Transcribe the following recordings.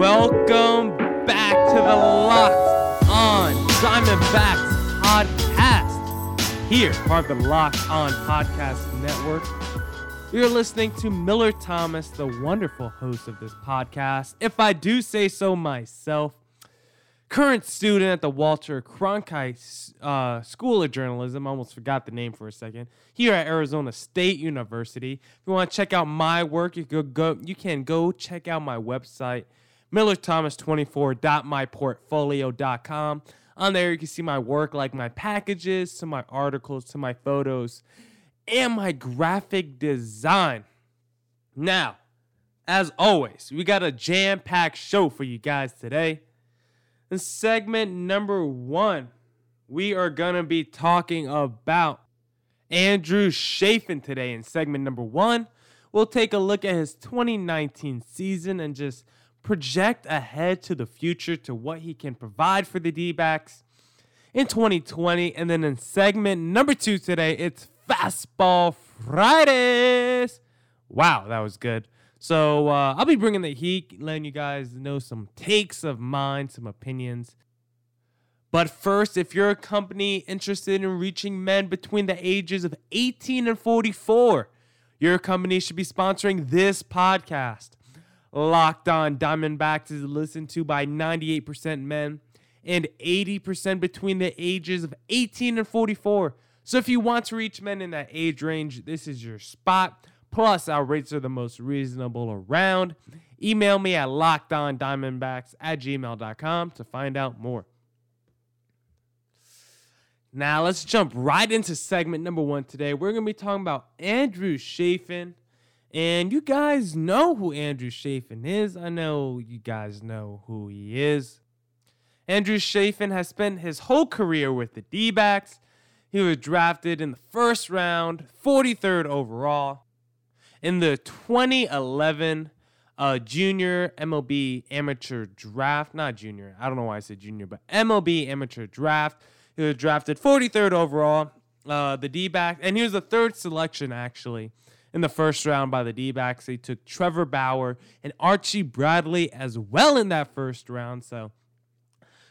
Welcome back to the Locked On Diamondbacks podcast. Here, part of the Locked On Podcast Network. You're listening to Miller Thomas, the wonderful host of this podcast. If I do say so myself, current student at the Walter Cronkite uh, School of Journalism. Almost forgot the name for a second. Here at Arizona State University. If you want to check out my work, you can go. You can go check out my website, millerthomas24.myportfolio.com. On there, you can see my work, like my packages, to my articles, to my photos, and my graphic design. Now, as always, we got a jam-packed show for you guys today. In segment number one, we are going to be talking about Andrew Chafin today. In segment number one, we'll take a look at his 2019 season and just project ahead to the future to what he can provide for the D backs in 2020. And then in segment number two today, it's Fastball Fridays. Wow, that was good. So uh, I'll be bringing the heat, letting you guys know some takes of mine, some opinions. But first, if you're a company interested in reaching men between the ages of 18 and 44, your company should be sponsoring this podcast. Locked On Diamondbacks is listened to by 98% men and 80% between the ages of 18 and 44. So if you want to reach men in that age range, this is your spot. Plus, our rates are the most reasonable around. Email me at lockedondiamondbacks at gmail.com to find out more. Now, let's jump right into segment number one today. We're going to be talking about Andrew Chafin. And you guys know who Andrew Chafin is. I know you guys know who he is. Andrew Chafin has spent his whole career with the D backs. He was drafted in the first round, 43rd overall in the 2011 uh, junior MLB amateur draft. Not junior. I don't know why I said junior, but MLB amateur draft. He was drafted 43rd overall. Uh, the D back, and he was the third selection actually in the first round by the D backs. They took Trevor Bauer and Archie Bradley as well in that first round. So,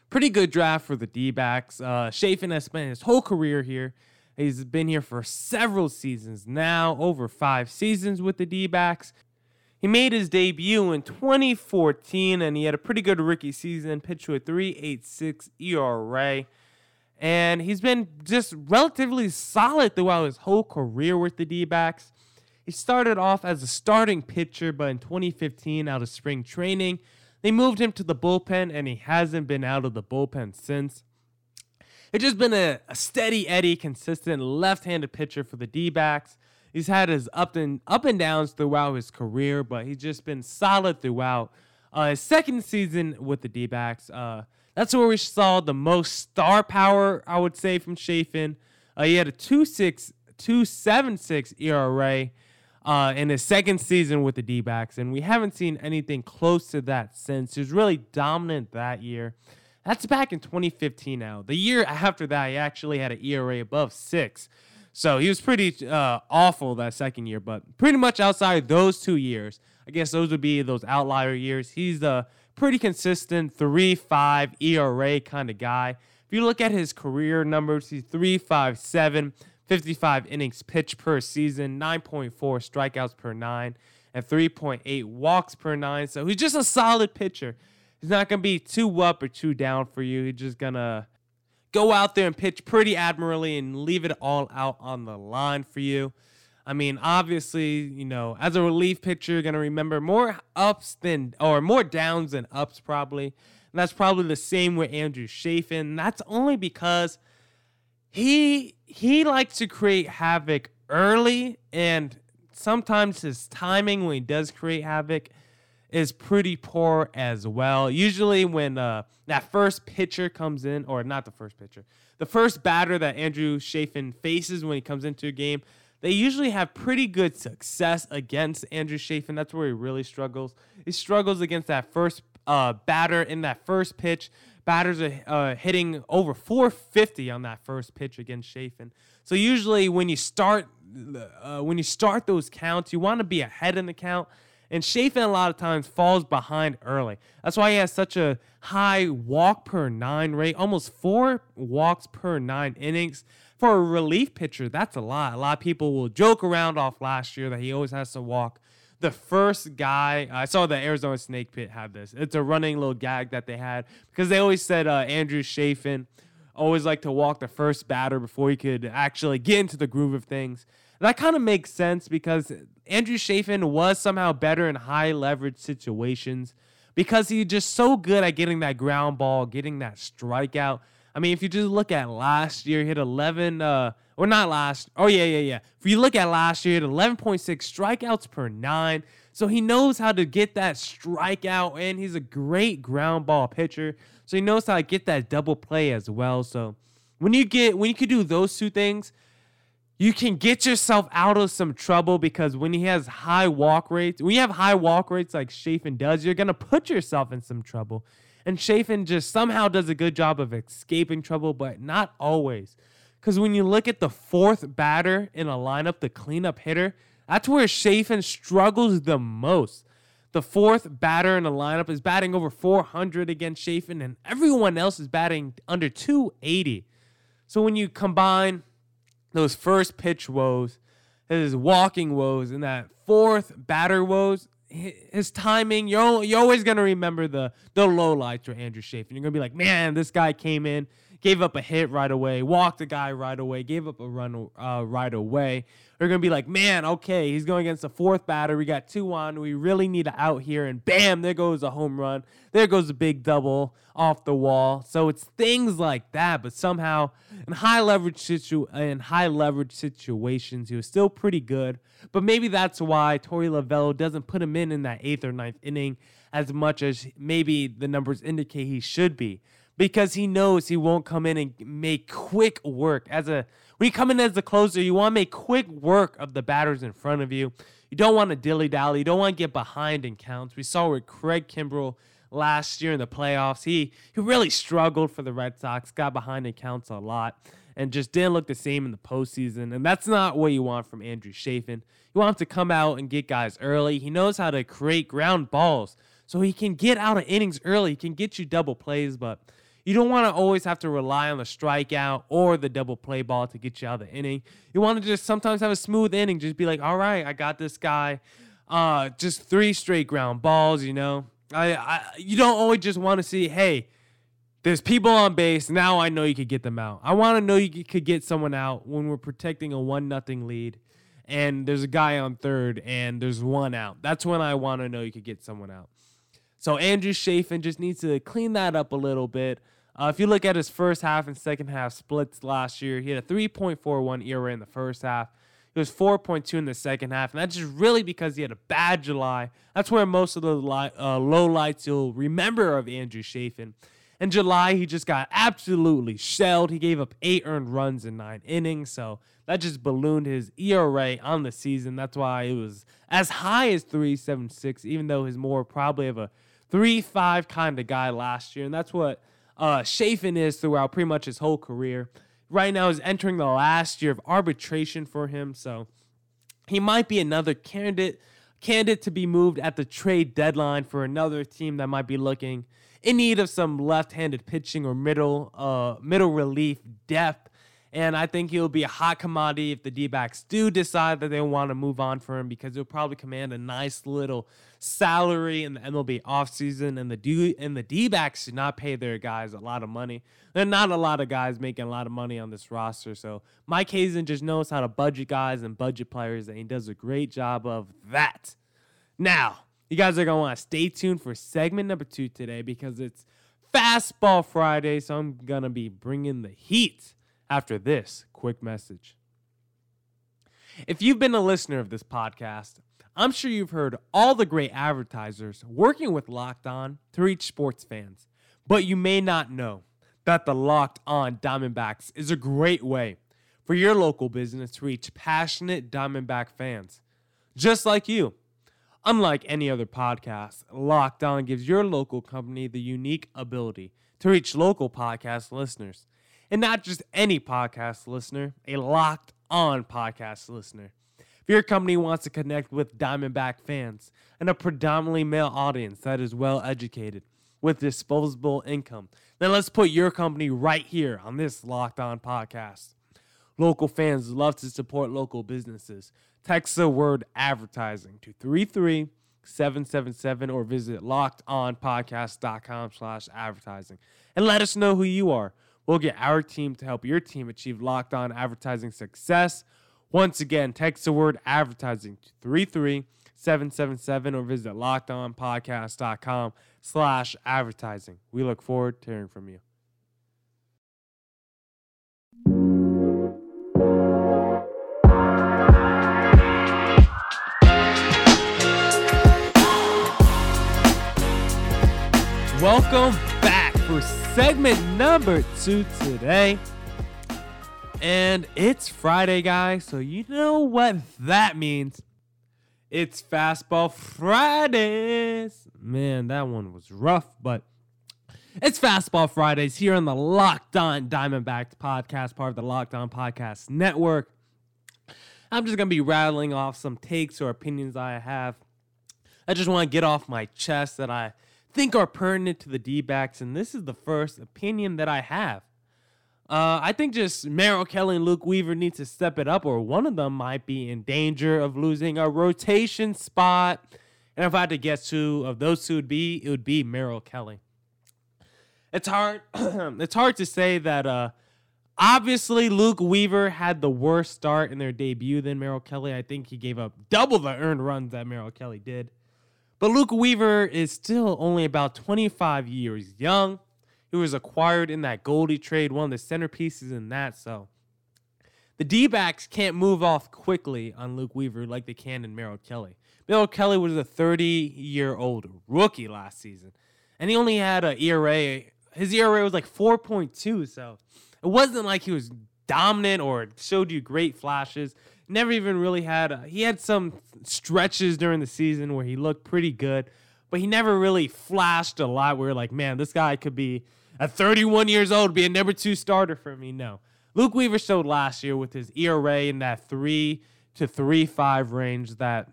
pretty good draft for the D backs. Uh, Chafin has spent his whole career here. He's been here for several seasons now, over five seasons with the D backs. He made his debut in 2014 and he had a pretty good rookie season, pitched with 3.86 ERA. And he's been just relatively solid throughout his whole career with the D backs. He started off as a starting pitcher, but in 2015, out of spring training, they moved him to the bullpen and he hasn't been out of the bullpen since. It's just been a, a steady Eddie, consistent left-handed pitcher for the D-backs. He's had his up and up and downs throughout his career, but he's just been solid throughout. Uh, his second season with the D-backs, uh, that's where we saw the most star power, I would say, from Chafin. Uh, he had a 2.6, 2.76 ERA uh, in his second season with the D-backs, and we haven't seen anything close to that since. He was really dominant that year. That's back in 2015 now. The year after that, he actually had an ERA above six. So he was pretty uh, awful that second year, but pretty much outside those two years, I guess those would be those outlier years. He's a pretty consistent 3 5 ERA kind of guy. If you look at his career numbers, he's 3 5 7, 55 innings pitched per season, 9.4 strikeouts per nine, and 3.8 walks per nine. So he's just a solid pitcher. He's not going to be too up or too down for you. He's just going to go out there and pitch pretty admirably and leave it all out on the line for you. I mean, obviously, you know, as a relief pitcher, you're going to remember more ups than, or more downs than ups, probably. And that's probably the same with Andrew Chafin. That's only because he he likes to create havoc early, and sometimes his timing when he does create havoc is pretty poor as well. Usually, when uh, that first pitcher comes in, or not the first pitcher, the first batter that Andrew Chafin faces when he comes into a game, they usually have pretty good success against Andrew Chafin. That's where he really struggles. He struggles against that first uh, batter in that first pitch. Batters are uh, hitting over 450 on that first pitch against Chafin. So usually when you start uh, when you start those counts, you want to be ahead in the count And Chafin a lot of times falls behind early. That's why he has such a high walk per nine rate, almost four walks per nine innings. For a relief pitcher, that's a lot. A lot of people will joke around off last year that he always has to walk the first guy I saw the Arizona Snake Pit have this. It's a running little gag that they had because they always said uh, Andrew Chafin always liked to walk the first batter before he could actually get into the groove of things. That kind of makes sense because Andrew Chafin was somehow better in high leverage situations because he's just so good at getting that ground ball, getting that strikeout. I mean, if you just look at last year, he hit 11, uh, or not last. Oh, yeah, yeah, yeah. If you look at last year, he hit 11.6 strikeouts per nine. So he knows how to get that strikeout, and he's a great ground ball pitcher. So he knows how to get that double play as well. So when you get when you can do those two things, you can get yourself out of some trouble because when he has high walk rates, when you have high walk rates like Chafin does, you're gonna put yourself in some trouble. And Chafin just somehow does a good job of escaping trouble, but not always. Because when you look at the fourth batter in a lineup, the cleanup hitter, that's where Chafin struggles the most. The fourth batter in the lineup is batting over 400 against Chafin, and everyone else is batting under 280. So when you combine those first pitch woes, his walking woes, and that fourth batter woes, his timing, you're, you're always to remember the, the low lights for Andrew Chafin. You're to be like, man, this guy came in gave up a hit right away, walked a guy right away, gave up a run uh, right away. They're going to be like, man, okay, he's going against the fourth batter. We got two on. We really need to out here. And bam, there goes a home run. There goes a big double off the wall. So it's things like that. But somehow, in high leverage situ- in high leverage situations, he was still pretty good. But maybe that's why Torey Lovullo doesn't put him in in that eighth or ninth inning as much as maybe the numbers indicate he should be because he knows he won't come in and make quick work as a when you come in as the closer you want to make quick work of the batters in front of you. You don't want to dilly dally you don't want to get behind in counts. We saw with craig kimbrel last year in the playoffs. He he really struggled for the red sox got behind in counts a lot and just didn't look the same in the postseason. And that's not what you want from andrew chafin. You want him to come out and get guys early. He knows how to create ground balls so he can get out of innings early. He can get you double plays but you don't want to always have to rely on the strikeout or the double play ball to get you out of the inning. You want to just sometimes have a smooth inning, just be like, all right, I got this guy. Uh, just three straight ground balls, you know. I, I you don't always just want to see, hey, there's people on base. Now I know you could get them out. I want to know you could get someone out when we're protecting a one nothing lead and there's a guy on third and there's one out. That's when I want to know you could get someone out. So Andrew Chafin just needs to clean that up a little bit. Uh, if you look at his first half and second half splits last year, he had a 3.41 ERA in the first half. He was 4.2 in the second half, and that's just really because he had a bad July. That's where most of the uh, low lights you'll remember of Andrew Chafin. In July, he just got absolutely shelled. He gave up eight earned runs in nine innings, so that just ballooned his ERA on the season. That's why it was as high as 3.76, even though he's more probably of a 3.5 kind of guy last year, and that's what uh, Chafin is throughout pretty much his whole career. Right now is entering the last year of arbitration for him, so he might be another candidate candidate to be moved at the trade deadline for another team that might be looking in need of some left-handed pitching or middle uh, middle relief depth and I think he'll be a hot commodity if the D backs do decide that they want to move on for him because he'll probably command a nice little salary in the MLB offseason. And the D and the D backs should not pay their guys a lot of money. There are not a lot of guys making a lot of money on this roster. So Mike Hazen just knows how to budget guys and budget players, and he does a great job of that. Now, you guys are gonna want to stay tuned for segment number two today because it's Fastball Friday, so I'm gonna be bringing the heat after this quick message. If you've been a listener of this podcast, I'm sure you've heard all the great advertisers working with Locked On to reach sports fans, but you may not know that the Locked On Diamondbacks is a great way for your local business to reach passionate Diamondback fans, just like you. Unlike any other podcast, Locked On gives your local company the unique ability to reach local podcast listeners and not just any podcast listener, a locked on podcast listener. Your company wants to connect with Diamondback fans and a predominantly male audience that is well educated with disposable income, then let's put your company right here on this Locked On podcast. Local fans love to support local businesses. Text the word advertising to 33777 or visit lockedonpodcast.com slash advertising and let us know who you are. We'll get our team to help your team achieve locked on advertising success. Once again, text the word advertising to 33777 or visit lockedonpodcast.com slash advertising. We look forward to hearing from you. Welcome back for segment number two today. And it's Friday, guys, so you know what that means. It's Fastball Fridays. Man, that one was rough, but it's Fastball Fridays here on the Locked On Diamondbacks podcast, part of the Locked On Podcast Network. I'm just going to be rattling off some takes or opinions I have. I just want to get off my chest that I think are pertinent to the D backs, and this is the first opinion that I have. Uh, I think just Merrill Kelly and Luke Weaver need to step it up, or one of them might be in danger of losing a rotation spot. And if I had to guess who of those two would be, it would be Merrill Kelly. It's hard. it's hard to say that. Uh, obviously, Luke Weaver had the worst start in their debut than Merrill Kelly. I think he gave up double the earned runs that Merrill Kelly did. But Luke Weaver is still only about 25 years young. He was acquired in that Goldie trade, one of the centerpieces in that. So the D backs can't move off quickly on Luke Weaver like they can in Merrill Kelly. Merrill Kelly was a 30 year old rookie last season, and he only had an ERA. His ERA was like 4.2, so it wasn't like he was dominant or showed you great flashes never even really had. A, he had some stretches during the season where he looked pretty good, but he never really flashed a lot. Where like, man, this guy could be at 31 years old, be a number two starter for me. No, Luke Weaver showed last year with his ERA in that three to three five range that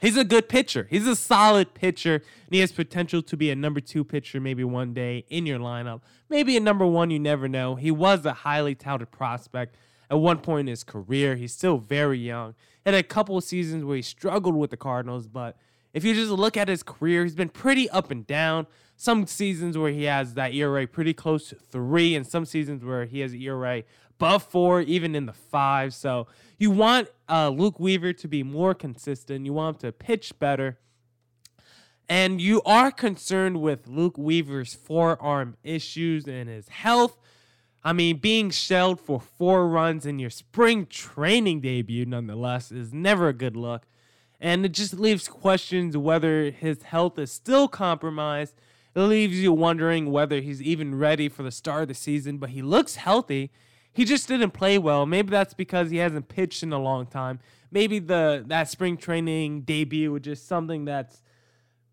he's a good pitcher. He's a solid pitcher, and he has potential to be a number two pitcher maybe one day in your lineup. Maybe a number one, you never know. He was a highly touted prospect at one point in his career. He's still very young. Had a couple of seasons where he struggled with the Cardinals, but if you just look at his career, he's been pretty up and down. Some seasons where he has that ERA pretty close to three, and some seasons where he has ERA above four, even in the five. So you want uh, Luke Weaver to be more consistent. You want him to pitch better. And you are concerned with Luke Weaver's forearm issues and his health. I mean, being shelled for four runs in your spring training debut, nonetheless, is never a good look. And it just leaves questions whether his health is still compromised. It leaves you wondering whether he's even ready for the start of the season, but he looks healthy. He just didn't play well. Maybe that's because he hasn't pitched in a long time. Maybe the that spring training debut was just something that's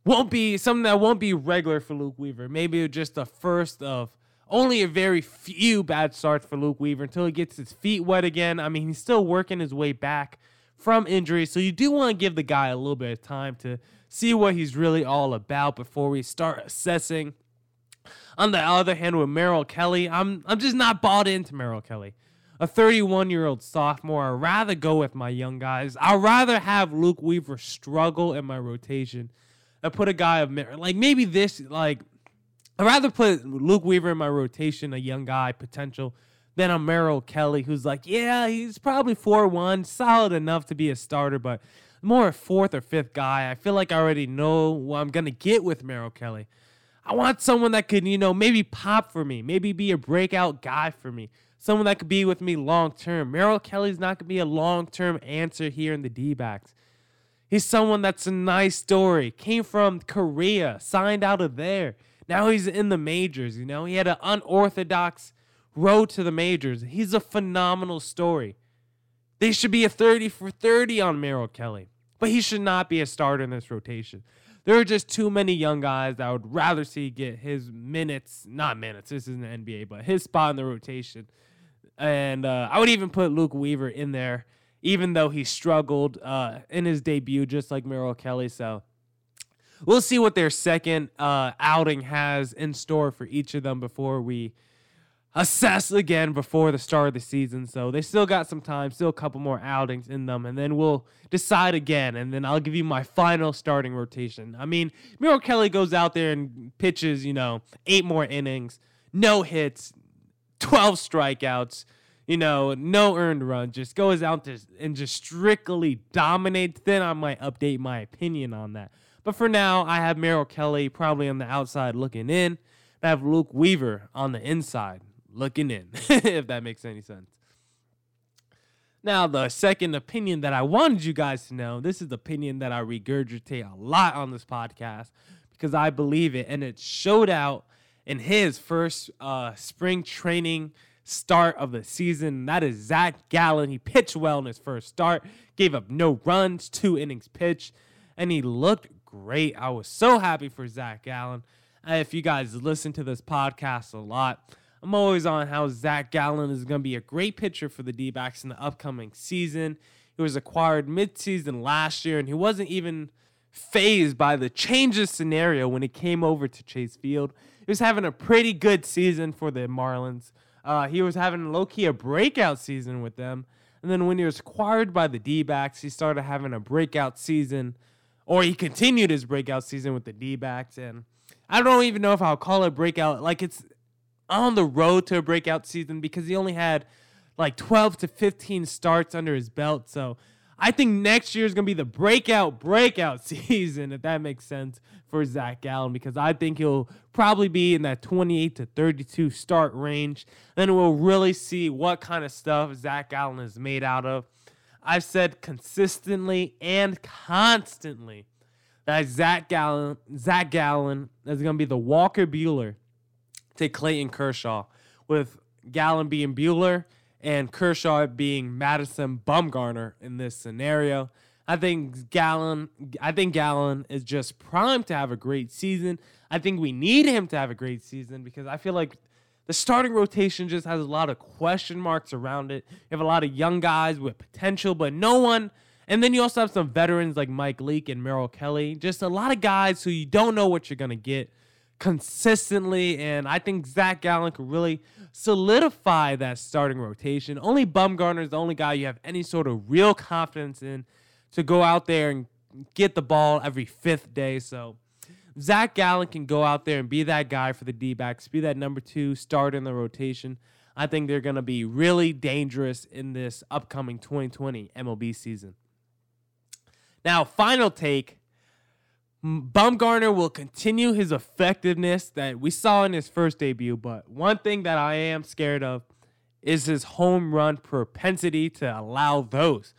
won't be something that won't be regular for Luke Weaver. Maybe it's just the first of only a very few bad starts for Luke Weaver until he gets his feet wet again. I mean, he's still working his way back from injury, so you do want to give the guy a little bit of time to see what he's really all about before we start assessing. On the other hand, with Merrill Kelly, I'm I'm just not bought into Merrill Kelly. A 31 year old sophomore, I'd rather go with my young guys. I'd rather have Luke Weaver struggle in my rotation and put a guy of like maybe this like I'd rather put Luke Weaver in my rotation, a young guy potential, than a Merrill Kelly, who's like, yeah, he's probably 4 1, solid enough to be a starter, but more a fourth or fifth guy. I feel like I already know what I'm going to get with Merrill Kelly. I want someone that could, you know, maybe pop for me, maybe be a breakout guy for me, someone that could be with me long term. Merrill Kelly's not going to be a long term answer here in the D backs. He's someone that's a nice story, came from Korea, signed out of there now he's in the majors, you know? He had an unorthodox road to the majors. He's a phenomenal story. They should be a 30 for 30 on Merrill Kelly, but he should not be a starter in this rotation. There are just too many young guys that I would rather see get his minutes, not minutes, this isn't the NBA, but his spot in the rotation. And uh, I would even put Luke Weaver in there even though he struggled uh, in his debut, just like Merrill Kelly. So we'll see what their second uh, outing has in store for each of them before we assess again before the start of the season. So they still got some time, still a couple more outings in them, and then we'll decide again. And then I'll give you my final starting rotation. I mean, Merrill Kelly goes out there and pitches, you know, eight more innings, no hits, 12 strikeouts. You know, no earned run, just goes out to, and just strictly dominates. Then I might update my opinion on that. But for now, I have Merrill Kelly probably on the outside looking in. I have Luke Weaver on the inside looking in, if that makes any sense. Now, the second opinion that I wanted you guys to know this is the opinion that I regurgitate a lot on this podcast because I believe it, and it showed out in his first uh, spring training start of the season. That is Zach Gallen. He pitched well in his first start, gave up no runs, two innings pitched, and he looked great. I was so happy for Zach Gallen. If you guys listen to this podcast a lot, I'm always on how Zach Gallen is going to be a great pitcher for the D backs in the upcoming season. He was acquired midseason last year, and he wasn't even phased by the changes scenario when he came over to Chase Field. He was having a pretty good season for the Marlins. Uh, he was having low key a breakout season with them. And then when he was acquired by the D backs, he started having a breakout season, or he continued his breakout season with the D backs. And I don't even know if I'll call it breakout. Like it's on the road to a breakout season because he only had like 12 to 15 starts under his belt. So I think next year is going to be the breakout, breakout season, if that makes sense for Zach Gallen, because I think he'll probably be in that 28 to 32 start range. Then we'll really see what kind of stuff Zach Gallen is made out of. I've said consistently and constantly that Zach Gallen, Zach Gallen is going to be the Walker Buehler to Clayton Kershaw, with Gallen being Buehler and Kershaw being Madison Bumgarner in this scenario. I think Gallen, I think Gallen is just primed to have a great season. I think we need him to have a great season because I feel like the starting rotation just has a lot of question marks around it. You have a lot of young guys with potential, but no one. And then you also have some veterans like Mike Leake and Merrill Kelly. Just a lot of guys who you don't know what you're gonna get consistently. And I think Zach Gallen could really solidify that starting rotation. Only Bumgarner is the only guy you have any sort of real confidence in to go out there and get the ball every fifth day. So Zach Gallen can go out there and be that guy for the D backs, be that number two start in the rotation. I think they're going to be really dangerous in this upcoming 2020 MLB season. Now, final take Bumgarner will continue his effectiveness that we saw in his first debut, but one thing that I am scared of is his home run propensity to allow those.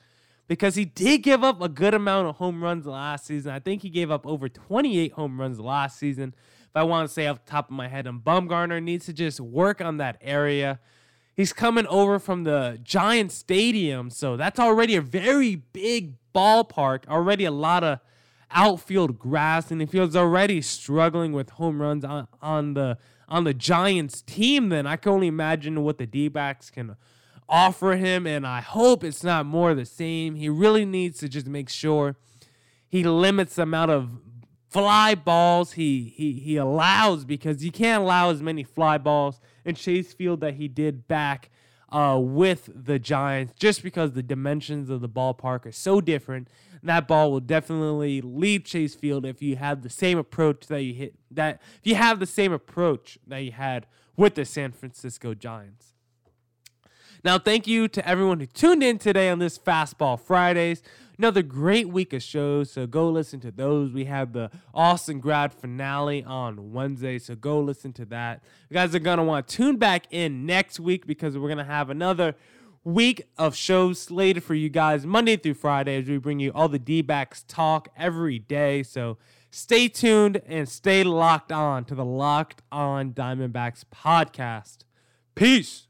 Because he did give up a good amount of home runs last season. I think he gave up over 28 home runs last season. If I want to say off the top of my head, and Bumgarner needs to just work on that area. He's coming over from the Giant Stadium, so that's already a very big ballpark. Already a lot of outfield grass, and if he was already struggling with home runs on, on the on the Giants team, then I can only imagine what the D backs can offer him. And I hope it's not more the same. He really needs to just make sure he limits the amount of fly balls he he he allows because you can't allow as many fly balls in Chase Field that he did back uh, with the Giants just because the dimensions of the ballpark are so different that ball will definitely leave Chase Field if you have the same approach that you hit that if you have the same approach that you had with the San Francisco Giants. Now, thank you to everyone who tuned in today on this Fastball Fridays. Another great week of shows, so go listen to those. We have the Austin grad finale on Wednesday, so go listen to that. You guys are to want to tune back in next week because we're to have another week of shows slated for you guys Monday through Friday as we bring you all the D backs talk every day. So stay tuned and stay locked on to the Locked On Diamondbacks podcast. Peace.